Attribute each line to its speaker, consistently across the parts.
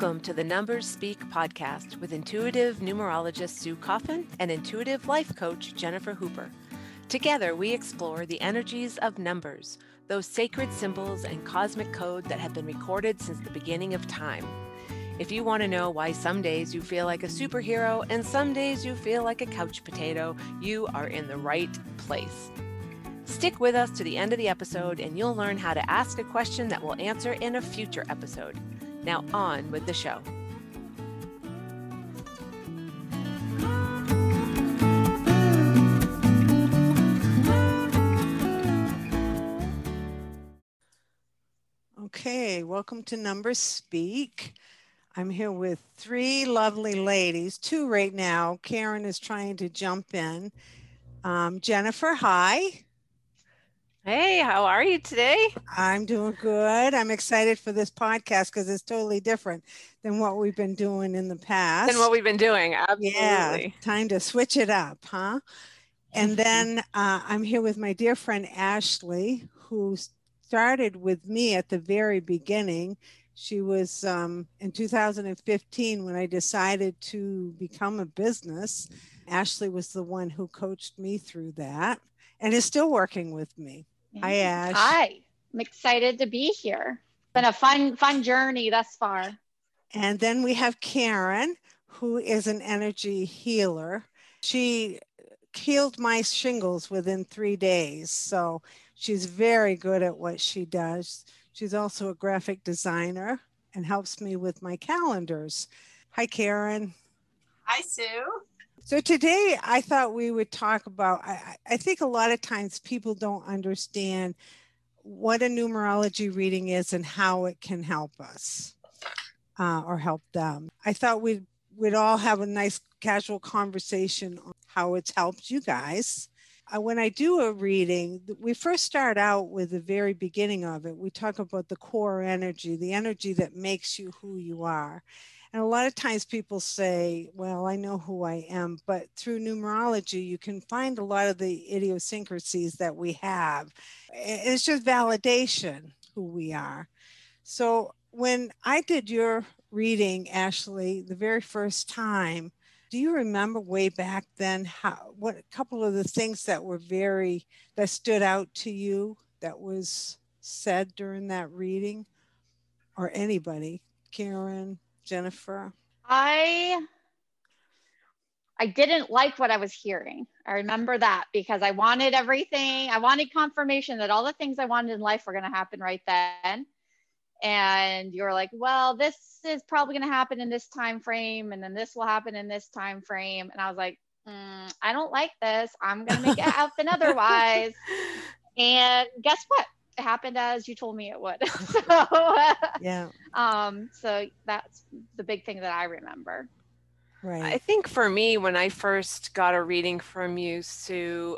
Speaker 1: Welcome to the Numbers Speak podcast with intuitive numerologist Sue Coffin and intuitive life coach Jennifer Hooper. Together, we explore the energies of numbers, those sacred symbols and cosmic code that have been recorded since the beginning of time. If you want to know why some days you feel like a superhero and some days you feel like a couch potato, you are in the right place. Stick with us to the end of the episode and you'll learn how to ask a question that we'll answer in a future episode. Now, on with the show.
Speaker 2: Okay, welcome to Number Speak. I'm here with three lovely ladies, two right now. Karen is trying to jump in. Um, Jennifer, hi.
Speaker 1: Hey, how are you today?
Speaker 2: I'm doing good. I'm excited for this podcast because it's totally different than what we've been doing in the past.
Speaker 1: Than what we've been doing. Absolutely.
Speaker 2: Yeah, time to switch it up, huh? And then uh, I'm here with my dear friend Ashley, who started with me at the very beginning. She was um, in 2015 when I decided to become a business. Ashley was the one who coached me through that and is still working with me. Hi, Ash.
Speaker 3: Hi. I'm excited to be here. It's been a fun, fun journey thus far.
Speaker 2: And then we have Karen, who is an energy healer. She healed my shingles within three days. So she's very good at what she does. She's also a graphic designer and helps me with my calendars. Hi, Karen.
Speaker 4: Hi, Sue.
Speaker 2: So today I thought we would talk about, I, I, think a lot of times people don't understand what a numerology reading is and how it can help us uh, or help them. I thought we'd, we'd all have a nice casual conversation on how it's helped you guys. Uh, when I do a reading, we first start out with the very beginning of it. We talk about the core energy, the energy that makes you who you are. And a lot of times people say, well, I know who I am, but through numerology, you can find a lot of the idiosyncrasies that we have. It's just validation who we are. So when I did your reading, Ashley, the very first time, do you remember way back then how what a couple of the things that were very that stood out to you that was said during that reading or anybody karen Jennifer?
Speaker 3: I I didn't like what I was hearing. I remember that because I wanted everything. I wanted confirmation that all the things I wanted in life were going to happen right then. And you're like, well, this is probably going to happen in this time frame, and then this will happen in this time frame. And I was like, mm, I don't like this. I'm going to make it happen otherwise. And guess what? It happened as you told me it would. so
Speaker 2: yeah.
Speaker 3: Um, so that's the big thing that I remember.
Speaker 1: Right. I think for me, when I first got a reading from you, Sue,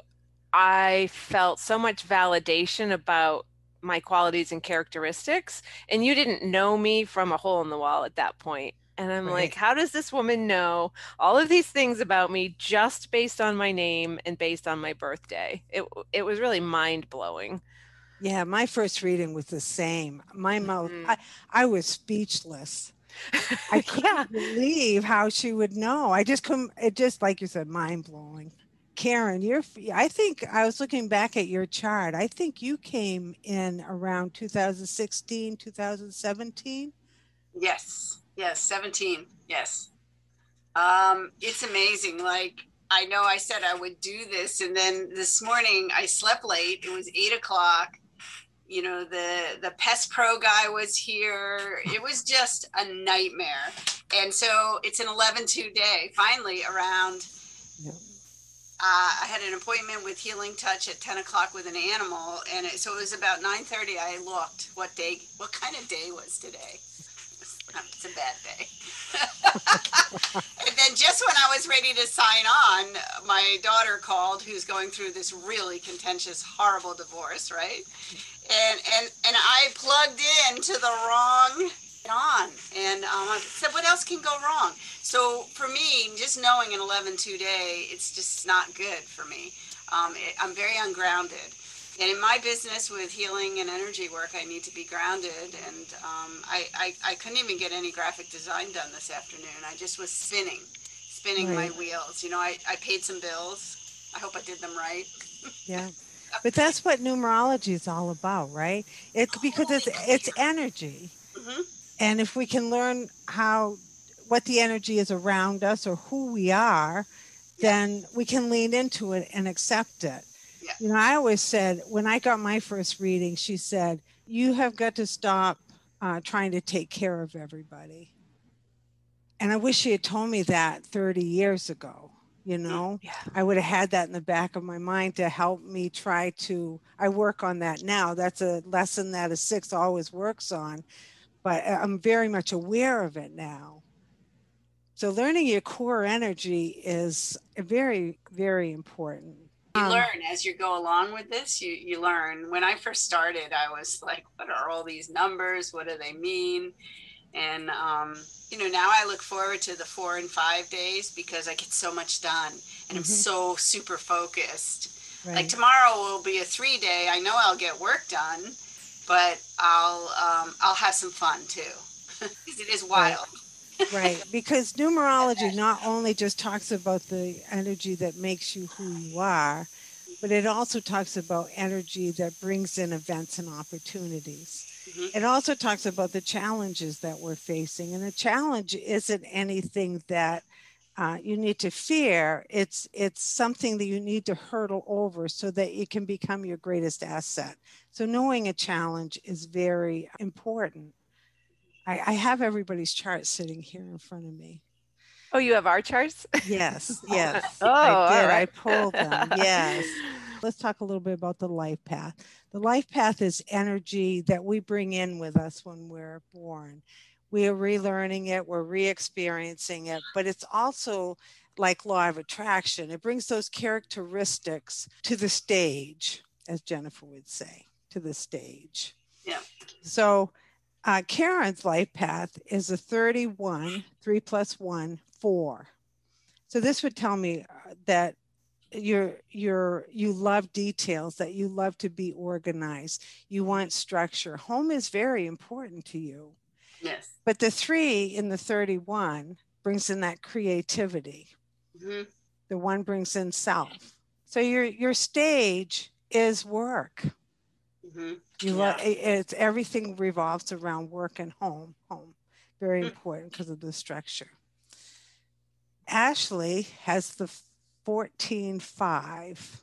Speaker 1: I felt so much validation about my qualities and characteristics. And you didn't know me from a hole in the wall at that point. And I'm right. like, how does this woman know all of these things about me just based on my name and based on my birthday? It it was really mind blowing.
Speaker 2: Yeah, my first reading was the same. My mouth, mm-hmm. I, I was speechless. I can't believe how she would know. I just couldn't, it just, like you said, mind blowing. Karen, you're, I think I was looking back at your chart. I think you came in around 2016, 2017.
Speaker 4: Yes, yes, 17. Yes. Um, it's amazing. Like, I know I said I would do this, and then this morning I slept late. It was eight o'clock you know the the pest pro guy was here it was just a nightmare and so it's an 11-2 day finally around yeah. uh, i had an appointment with healing touch at 10 o'clock with an animal and it, so it was about 9.30 i looked what day what kind of day was today it's a bad day. And then just when I was ready to sign on, my daughter called, who's going through this really contentious, horrible divorce, right? and and and I plugged in to the wrong on. And um, I said what else can go wrong? So for me just knowing an 11 2 day it's just not good for me. Um, it, i'm very ungrounded and in my business with healing and energy work, I need to be grounded. And um, I, I, I couldn't even get any graphic design done this afternoon. I just was spinning, spinning right. my wheels. You know, I, I paid some bills. I hope I did them right.
Speaker 2: yeah. But that's what numerology is all about, right? It's because it's it's energy. Mm-hmm. And if we can learn how what the energy is around us or who we are, then we can lean into it and accept it. Yeah. You know, I always said when I got my first reading, she said, You have got to stop uh, trying to take care of everybody. And I wish she had told me that 30 years ago. You mm, know, yeah. I would have had that in the back of my mind to help me try to. I work on that now. That's a lesson that a six always works on, but uh, I'm very much aware of it now. So, learning your core energy is very, very important
Speaker 4: you um, learn as you go along with this you you learn. When i first started i was like what are all these numbers? What do they mean? And um, you know now i look forward to the four and five days because i get so much done and mm-hmm. i'm so super focused. Right. like tomorrow will be a three day. I know i'll get work done but i'll um, i'll have some fun too because it is wild.
Speaker 2: right right. Because numerology not only just talks about the energy that makes you who you are but it also talks about energy that brings in events and opportunities. Mm-hmm. it also talks about the challenges that we're facing and a challenge isn't anything that uh, you need to fear. It's it's something that you need to hurdle over so that it can become your greatest asset. So knowing a challenge is very important I, I have everybody's chart sitting here in front of me.
Speaker 1: Oh, you have our charts?
Speaker 2: Yes, yes. oh, I did. Right. I pulled them. Yes. Let's talk a little bit about the life path. The life path is energy that we bring in with us when we're born. We are relearning it, we're re experiencing it, but it's also like law of attraction. It brings those characteristics to the stage, as Jennifer would say, to the stage.
Speaker 4: Yeah.
Speaker 2: So uh, Karen's life path is a 31, 3 plus 1, 4. So this would tell me uh, that you're you're you love details that you love to be organized. You want structure. Home is very important to you.
Speaker 4: Yes.
Speaker 2: But the three in the 31 brings in that creativity. Mm-hmm. the one brings in self. So your your stage is work mm-hmm. You yeah. it's everything revolves around work and home. Home, very mm-hmm. important because of the structure. Ashley has the 14 5.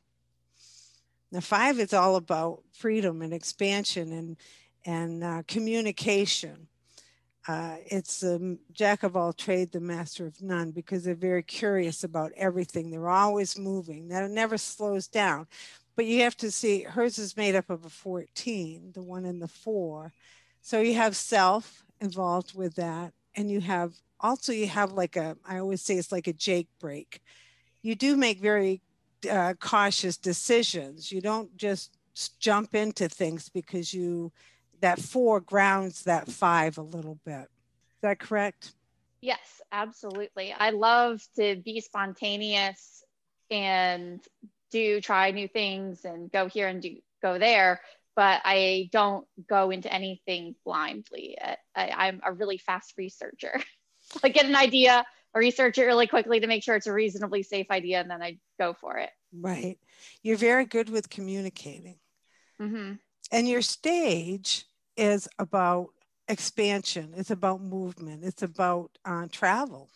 Speaker 2: Now, five is all about freedom and expansion and, and uh, communication. Uh, it's the jack of all trade, the master of none, because they're very curious about everything. They're always moving. That never slows down but you have to see hers is made up of a 14 the one in the four. So you have self involved with that and you have also you have like a i always say it's like a Jake brake. You do make very uh, cautious decisions. You don't just jump into things because you that four grounds that five a little bit. Is that correct?
Speaker 3: Yes absolutely. I love to be spontaneous and do try new things and go here and do go there but i don't go into anything blindly. I, am a really fast researcher. Like get an idea i research it really quickly to make sure it's a reasonably safe idea and then i go for it.
Speaker 2: Right. You're very good with communicating. Mm-hmm. and your stage is about expansion. It's about movement. It's about uh, travel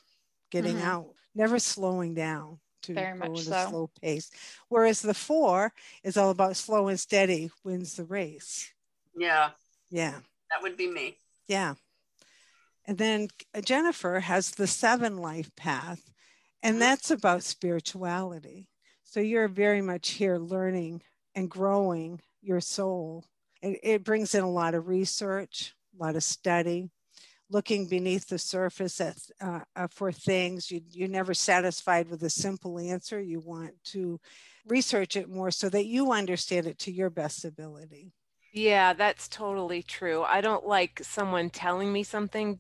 Speaker 2: getting mm-hmm. out never slowing down to Very go at so. a slow pace. Whereas the four is all about slow and steady wins the race.
Speaker 4: Yeah.
Speaker 2: Yeah.
Speaker 4: That would be me.
Speaker 2: Yeah. And then Jennifer has the seven life path, and mm-hmm. that's about spirituality. So you're very much here learning and growing your soul. It, it brings in a lot of research, a lot of study, looking beneath the surface at, uh, uh, for things. You, you're never satisfied with a simple answer. You want to research it more so that you understand it to your best ability.
Speaker 1: Yeah, that's totally true. I don't like someone telling me something.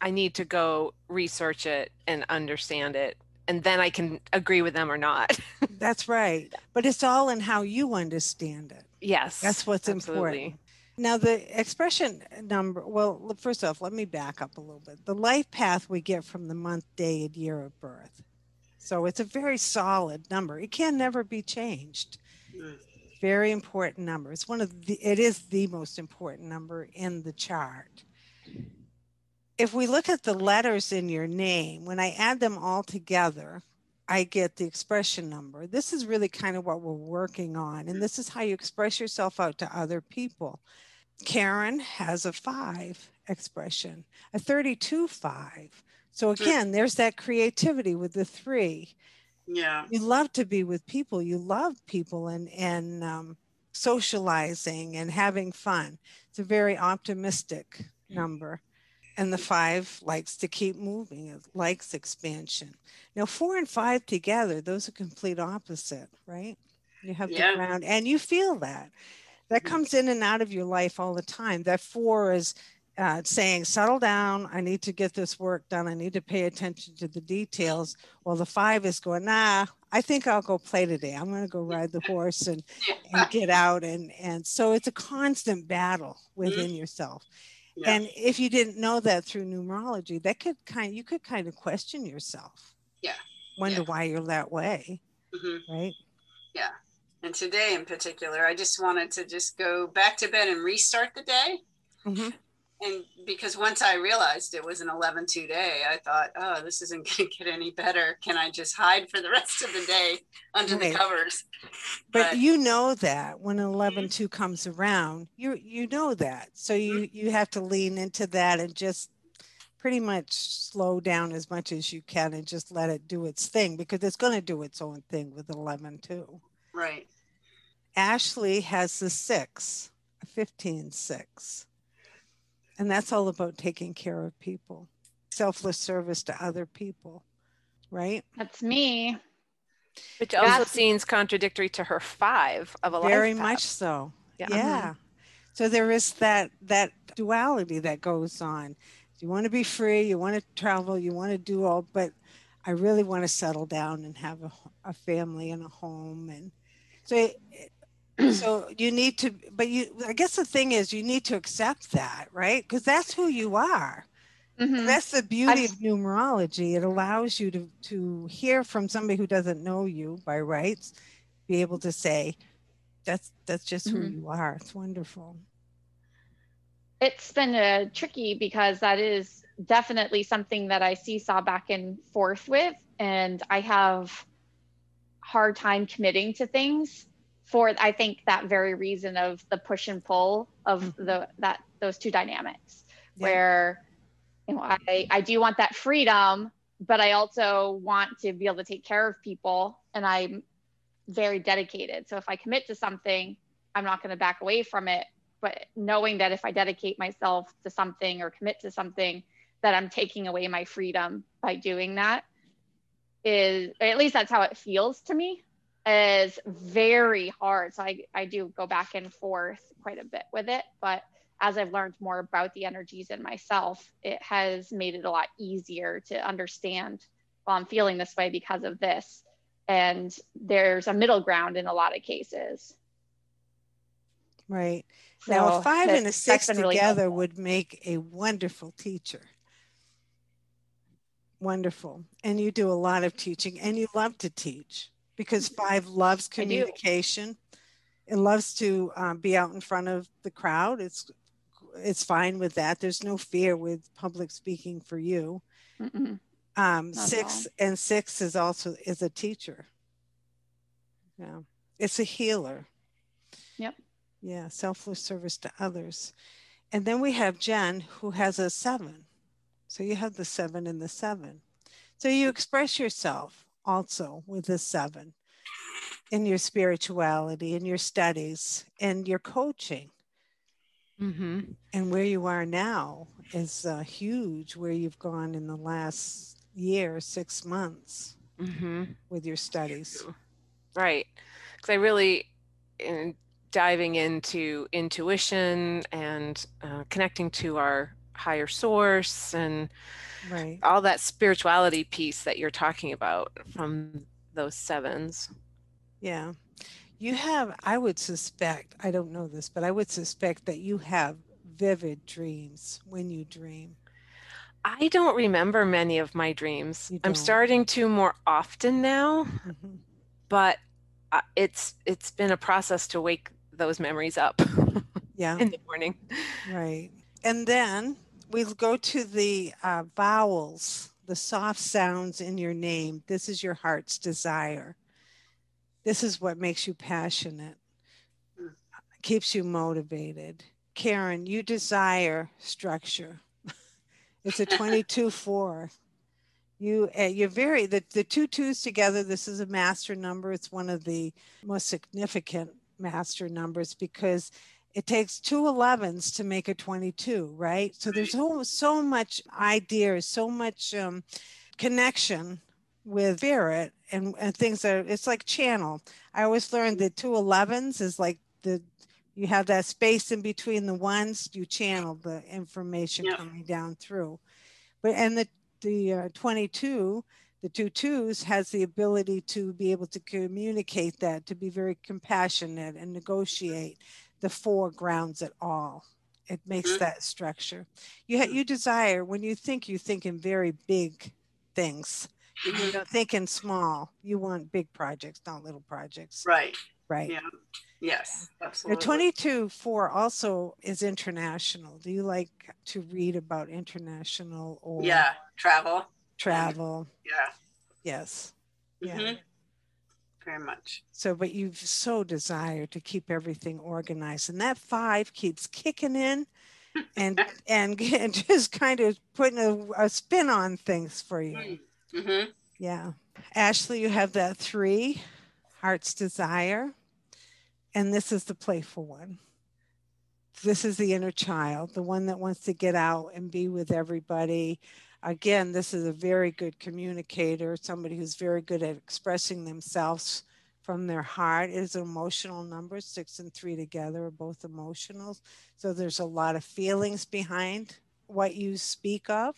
Speaker 1: I need to go research it and understand it. And then I can agree with them or not.
Speaker 2: that's right. But it's all in how you understand it.
Speaker 1: Yes.
Speaker 2: That's what's
Speaker 1: absolutely.
Speaker 2: important. Now, the expression number, well, first off, let me back up a little bit. The life path we get from the month, day, and year of birth. So it's a very solid number. It can never be changed.
Speaker 4: Mm.
Speaker 2: Very important number. It's one of the, it is the most important number in the chart. If we look at the letters in your name, when I add them all together, I get the expression number. This is really kind of what we're working on. And this is how you express yourself out to other people. Karen has a five expression, a 32 five. So again, there's that creativity with the three.
Speaker 4: Yeah.
Speaker 2: You love to be with people. You love people and and um, socializing and having fun. It's a very optimistic number. And the five likes to keep moving. It likes expansion. Now, four and five together, those are complete opposite, right? You have
Speaker 4: Yeah.
Speaker 2: the ground, and you feel that. That comes in and out of your life all the time. That four is uh, saying, settle down. I need to get this work done. I need to pay attention to the details. Well, the five is going, nah, I think I'll go play today. I'm going to go ride the horse and, and get out. And, and so it's a constant battle within yourself.
Speaker 4: Yeah.
Speaker 2: And if you didn't know that through numerology, that could kind you could kind of question yourself.
Speaker 4: Yeah.
Speaker 2: Wonder
Speaker 4: Yeah.
Speaker 2: why you're that way,
Speaker 4: Mhm.
Speaker 2: right?
Speaker 4: And today in particular, I just wanted to just go back to bed and restart the day.
Speaker 2: Mhm.
Speaker 4: And because once I realized it was an 11 2 day, I thought, oh, this isn't going to get any better. Can I just hide for the rest of the day under
Speaker 2: Right.
Speaker 4: the covers?
Speaker 2: But you know that when 11 2 comes around, you you know that. So you you have to lean into that and just pretty much slow down as much as you can and just let it do its thing because it's going to do its own thing with 11 2.
Speaker 4: right.
Speaker 2: Ashley has the six, 15 6. And that's all about taking care of people, selfless service to other people, right?
Speaker 3: That's me.
Speaker 1: Which also
Speaker 3: That's-
Speaker 1: seems contradictory to her five of a life.
Speaker 2: Very
Speaker 1: life
Speaker 2: much so.
Speaker 1: Yeah.
Speaker 2: Yeah. Mm-hmm. So there is that that duality that goes on. You want to be free, you want to travel, you want to do all, but I really want to settle down and have a, a family and a home and so it, so you need to but you i guess the thing is you need to accept that right? Because that's who you are.
Speaker 3: Mhm.
Speaker 2: that's the beauty
Speaker 3: I've-
Speaker 2: of numerology. It allows you to to hear from somebody who doesn't know you by rights be able to say that's that's just who
Speaker 3: Mhm.
Speaker 2: you are. It's wonderful.
Speaker 3: It's been uh, tricky because that is definitely something that I seesaw back and forth with, and I have hard time committing to things for I think that very reason of the push and pull of
Speaker 2: Mhm.
Speaker 3: the that those two dynamics
Speaker 2: Yeah.
Speaker 3: where you know I, I do want that freedom but I also want to be able to take care of people and I'm very dedicated so if I commit to something I'm not going to back away from it but knowing that if I dedicate myself to something or commit to something that I'm taking away my freedom by doing that is at least that's how it feels to me is very hard. So I, I do go back and forth quite a bit with it but as i've learned more about the energies in myself it has made it a lot easier to understand well i'm feeling this way because of this. And there's a middle ground in a lot of cases.
Speaker 2: Right. Now a five and a six
Speaker 3: been really
Speaker 2: together would make a wonderful teacher. Wonderful. And you do a lot of teaching and you love to teach because five loves communication. It loves to um, be out in front of the crowd. It's it's fine with that. There's no fear with public speaking for you. Um, six and six is also is a teacher. Yeah. It's a healer.
Speaker 3: Yep.
Speaker 2: yeah selfless service to others. And then we have jen who has a seven. So you have the seven and the seven. So you express yourself also with the seven in your spirituality in your studies and your coaching
Speaker 1: Mm-hmm.
Speaker 2: and where you are now is uh, huge where you've gone in the last year six months
Speaker 1: Mm-hmm.
Speaker 2: with your studies
Speaker 1: Right. Because I really, in diving into intuition and uh, connecting to our higher source and
Speaker 2: right
Speaker 1: all that spirituality piece that you're talking about from those sevens.
Speaker 2: yeah You have, I would suspect, I don't know this, but I would suspect that you have vivid dreams when you dream.
Speaker 1: I don't remember many of my dreams. I'm starting to more often now,
Speaker 2: Mhm.
Speaker 1: but uh, it's it's been a process to wake those memories up
Speaker 2: Yeah,
Speaker 1: in the morning.
Speaker 2: right. And then we'll go to the uh, vowels, the soft sounds in your name. This is your heart's desire. This is what makes you passionate,
Speaker 4: Mm.
Speaker 2: keeps you motivated. Karen, you desire structure. it's a 22 4. You, uh, you're very, the, the two twos together, this is a master number. It's one of the most significant master numbers because it takes two 11s to make a 22, right? So there's so, so much ideas, so much um, connection with spirit and, and things that are, it's like channel. I always learned that two 11s is like the, you have that space in between the ones, you channel the information coming down through. But, and the, the uh, 22, the two twos has the ability to be able to communicate that, to be very compassionate and negotiate the four grounds at all. It makes
Speaker 4: Mhm.
Speaker 2: that structure. You ha- you desire when you think you think in very big things. You don't think in small. You want big projects, not little projects.
Speaker 4: Right.
Speaker 2: Right.
Speaker 4: Yeah. Yes. Absolutely.
Speaker 2: 22 4 also is international. Do you like to read about international or
Speaker 4: Yeah. Travel.
Speaker 2: travel?
Speaker 4: Yeah.
Speaker 2: Yes. Yeah.
Speaker 4: Very much.
Speaker 2: So, but you've so desire to keep everything organized, and that five keeps kicking in, and and, and just kind of putting a, a spin on things for you.
Speaker 4: Mm-hmm.
Speaker 2: Yeah, Ashley, you have that three, heart's desire, and this is the playful one. This is the inner child, the one that wants to get out and be with everybody. Again, this is a very good communicator, somebody who's very good at expressing themselves from their heart. It is an emotional number. Six and three together are both emotional. So there's a lot of feelings behind what you speak of.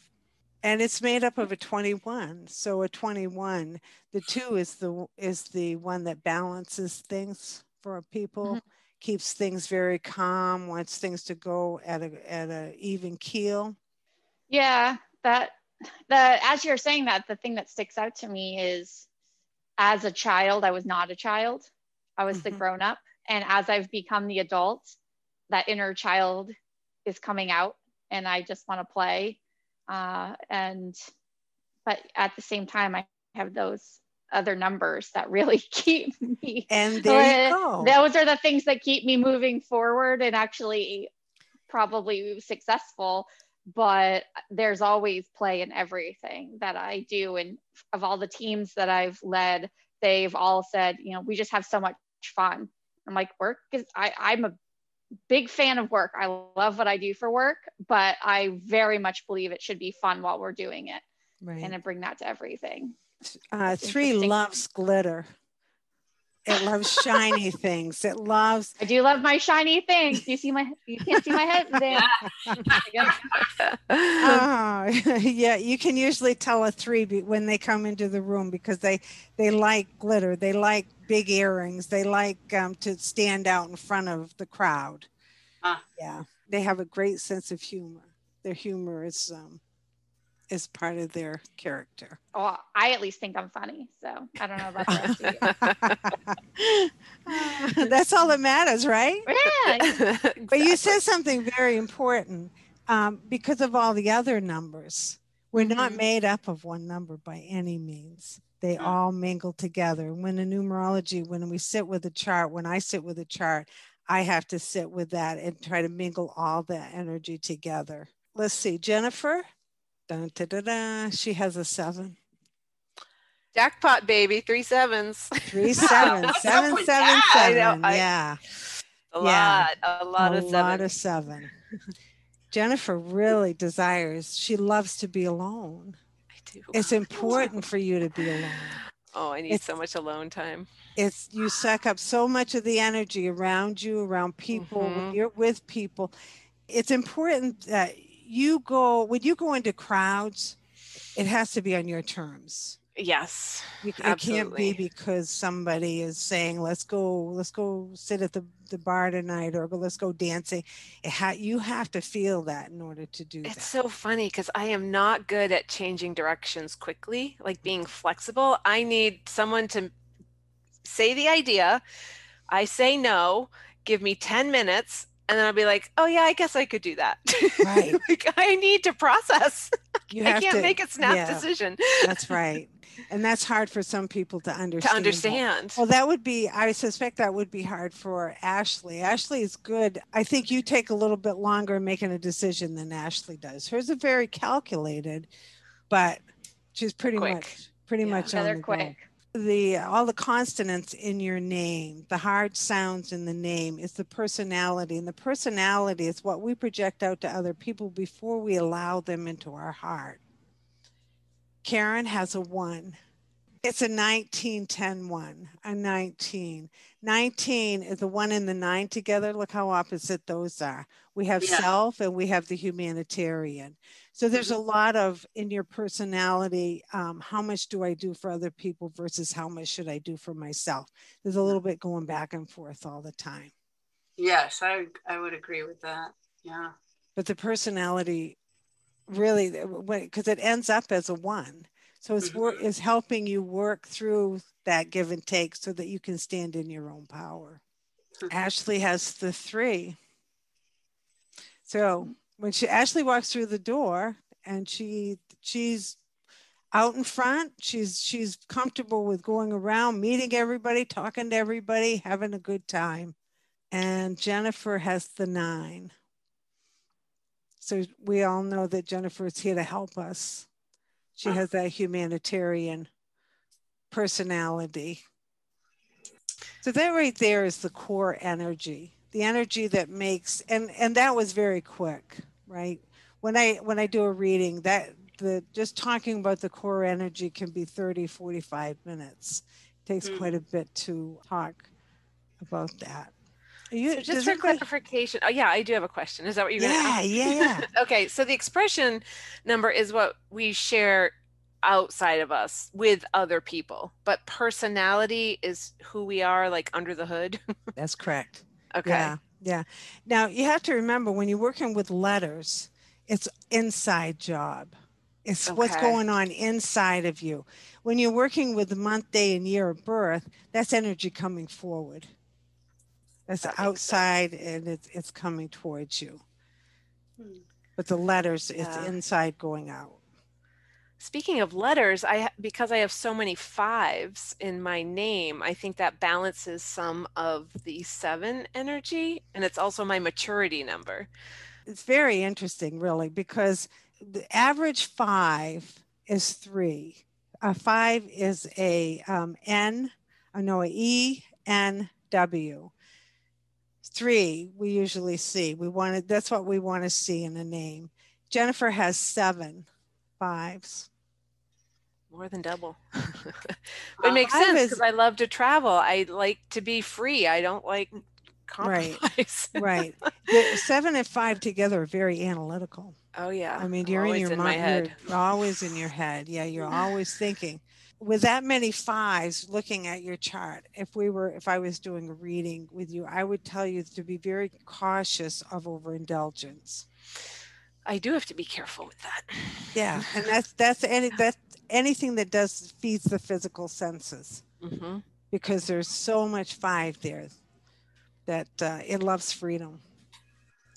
Speaker 2: And it's made up of a 21. So a 21, the two is the is the one that balances things for people, mm-hmm. keeps things very calm, wants things to go at a at a even keel.
Speaker 3: Yeah, that the as you're saying that, the thing that sticks out to me is as a child, I was not a child. I was the
Speaker 2: Mhm.
Speaker 3: grown up. And as I've become the adult, that inner child is coming out and I just want to play. Uh, and but at the same time, I have those other numbers that really keep me
Speaker 2: And there
Speaker 3: uh, those are the things that keep me moving forward and actually probably successful but there's always play in everything that i do. And of all the teams that i've led they've all said you know we just have so much fun. I'm like work is I, i'm a big fan of work. I love what i do for work but i very much believe it should be fun while we're doing it.
Speaker 2: Right.
Speaker 3: and I bring that to everything.
Speaker 2: Uh, three loves glitter. It loves shiny things. It loves
Speaker 3: i do love my shiny things you see my you can't see my head there
Speaker 2: Oh, yeah. You can usually tell a three be- when they come into the room because they they like glitter. They like big earrings. They like um, to stand out in front of the crowd.
Speaker 4: Ah.
Speaker 2: Yeah, they have a great sense of humor. Their humor is um, is part of their character.
Speaker 3: Oh, I at least think I'm funny. So I don't know about the rest of you.
Speaker 2: That's all that matters, right?
Speaker 3: Yeah.
Speaker 2: But you said something very important um, because of all the other numbers. We're not
Speaker 3: Mhm.
Speaker 2: made up of one number by any means. They
Speaker 4: Mm.
Speaker 2: all mingle together. When in numerology, when we sit with a chart, when I sit with a chart, I have to sit with that and try to mingle all that energy together. Let's see, Jennifer. Dun, da, da, da. She has a seven.
Speaker 1: Jackpot, baby. Three sevens.
Speaker 2: Three
Speaker 4: sevens.
Speaker 2: seven, seven,
Speaker 4: seven?
Speaker 1: I know.
Speaker 2: Yeah.
Speaker 1: A
Speaker 2: Yeah.
Speaker 1: lot. A lot
Speaker 2: a
Speaker 1: of
Speaker 2: lot of seven. Jennifer really desires, she loves to be alone.
Speaker 1: I do.
Speaker 2: It's important for you to be alone.
Speaker 1: oh, I need
Speaker 2: it's-
Speaker 1: so much alone time.
Speaker 2: It's you suck up so much of the energy around you, around people, when
Speaker 1: Mhm.
Speaker 2: you're with people. It's important that you go when you go into crowds, it has to be on your terms.
Speaker 1: Yes.
Speaker 2: You, it can't be because somebody is saying, "Let's go, let's go sit at the, the bar tonight," or "Let's go dancing." It ha- you have to feel that in order to do that.
Speaker 1: It's
Speaker 2: that.
Speaker 1: so funny because I am not good at changing directions quickly, like being flexible. I need someone to say the idea. I say no, give me 10 minutes, and then I'll be like, oh, yeah, I guess I could do that.
Speaker 2: Right.
Speaker 1: like, I need to process.
Speaker 2: You
Speaker 1: I can't
Speaker 2: to
Speaker 1: make a snap
Speaker 2: yeah,
Speaker 1: decision
Speaker 2: That's right, and that's hard for some people to understand.
Speaker 1: to understand.
Speaker 2: Well, that would be, I suspect that would be hard for Ashley. Ashley is good. I think you take a little bit longer making a decision than Ashley does. Hers are very calculated, but she's pretty
Speaker 1: Quick.
Speaker 2: much pretty
Speaker 1: Yeah.
Speaker 2: much
Speaker 3: Yeah,
Speaker 2: on
Speaker 3: they're
Speaker 2: the go. The all the consonants in your name, the hard sounds in the name is the personality, and the personality is what we project out to other people before we allow them into our heart. Karen has a one. It's a 19, 10, 1, a 19. 19 is the one and the nine together. Look how opposite those are. We have
Speaker 4: Yeah.
Speaker 2: self and we have the humanitarian. So there's a lot of in your personality, um, how much do I do for other people versus how much should I do for myself? There's a little bit going back and forth all the time.
Speaker 4: Yes, I I would agree with that. Yeah.
Speaker 2: But the personality really, because it ends up as a one. So it's work
Speaker 4: Mhm.
Speaker 2: is helping you work through that give and take so that you can stand in your own power.
Speaker 4: Mhm.
Speaker 2: Ashley has the three. So when she Ashley walks through the door and she she's out in front, she's she's comfortable with going around, meeting everybody, talking to everybody, having a good time. And Jennifer has the nine. So we all know that Jennifer is here to help us. She has that humanitarian personality. So that right there is the core energy, the energy that makes and and that was very quick, right? When I when I do a reading, that the just talking about the core energy can be 30 45 minutes. It takes
Speaker 4: Mm.
Speaker 2: quite a bit to talk about that. You,
Speaker 1: So just for clarification, oh yeah, I do have a question. Is that what you're going to
Speaker 2: yeah,
Speaker 1: ask?
Speaker 2: yeah, yeah.
Speaker 1: okay, so the expression number is what we share outside of us with other people, but personality is who we are, like under the hood.
Speaker 2: That's correct.
Speaker 1: okay.
Speaker 2: Yeah, yeah. Now you have to remember when you're working with letters, it's inside job. It's what's going on inside of you. When you're working with the month, day, and year of birth, that's energy coming forward. That's
Speaker 1: sense.
Speaker 2: outside and it's it's coming towards you.
Speaker 4: Hmm.
Speaker 2: But the letters, it's
Speaker 1: Yeah.
Speaker 2: inside going out.
Speaker 1: Speaking of letters, I because I have so many fives in my name, I think that balances some of the seven energy, and it's also my maturity number.
Speaker 2: it's very interesting, really, because the average five is three. A five is a um, N, uh, no, a E N W. Three, we usually see. We wanted that's what we want to see in a name. Jennifer has seven fives.
Speaker 1: More than double.
Speaker 2: Uh,
Speaker 1: it makes
Speaker 2: five
Speaker 1: sense because I love to travel. I like to be free. I don't like compromise.
Speaker 2: Right. The seven and five together are very analytical.
Speaker 1: oh yeah.
Speaker 2: I mean, you're in your
Speaker 1: in
Speaker 2: mi-
Speaker 1: my head.
Speaker 2: You're always in your head. Yeah, you're always thinking. With that many fives, looking at your chart, if we were, if I was doing a reading with you, I would tell you to be very cautious of overindulgence.
Speaker 1: I do have to be careful with that.
Speaker 2: Yeah, and that's that's any that's anything that does feeds the physical senses
Speaker 1: hmm
Speaker 2: because there's so much five there that uh, it loves freedom.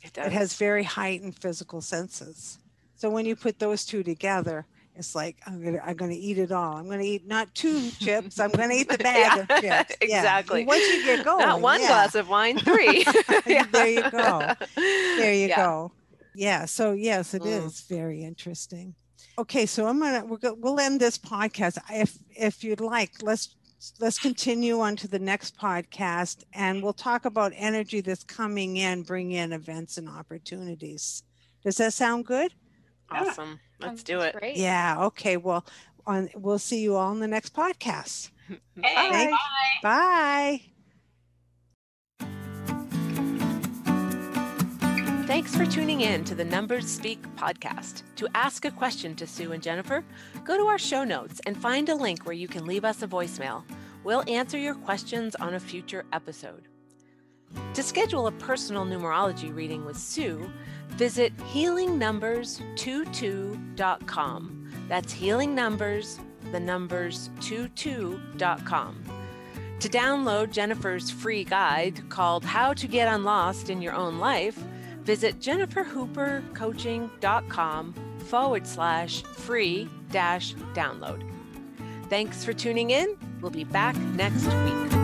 Speaker 1: It does.
Speaker 2: it has very heightened physical senses. So when you put those two together, it's like I'm gonna I'm gonna eat it all. I'm gonna eat not two chips. I'm gonna eat the bag of
Speaker 1: Yeah,
Speaker 2: chips. Yeah.
Speaker 1: exactly.
Speaker 2: Once you get going,
Speaker 1: Not one
Speaker 2: yeah.
Speaker 1: glass of wine, three.
Speaker 2: There you go. There you
Speaker 1: Yeah.
Speaker 2: go. Yeah. So yes, it is
Speaker 1: Mm.
Speaker 2: very interesting. Okay, so I'm gonna we're go, we'll end this podcast. If if you'd like, let's let's continue on to the next podcast, and we'll talk about energy that's coming in, bring in events and opportunities. Does that sound good?
Speaker 1: Awesome. Let's do it.
Speaker 3: Great.
Speaker 2: Yeah. Okay. Well, on we'll see you all in the next podcast.
Speaker 4: Hey,
Speaker 1: Bye.
Speaker 4: bye.
Speaker 2: Bye.
Speaker 1: Thanks for tuning in to the Numbers Speak podcast. To ask a question to Sue and Jennifer, go to our show notes and find a link where you can leave us a voicemail. We'll answer your questions on a future episode. To schedule a personal numerology reading with Sue, visit healingnumbers22.com. That's healingnumbers, the numbers 22.com. To download Jennifer's free guide called How to Get Unlost in Your Own Life, visit jenniferhoopercoaching.com forward slash free dash download. Thanks for tuning in. We'll be back next week.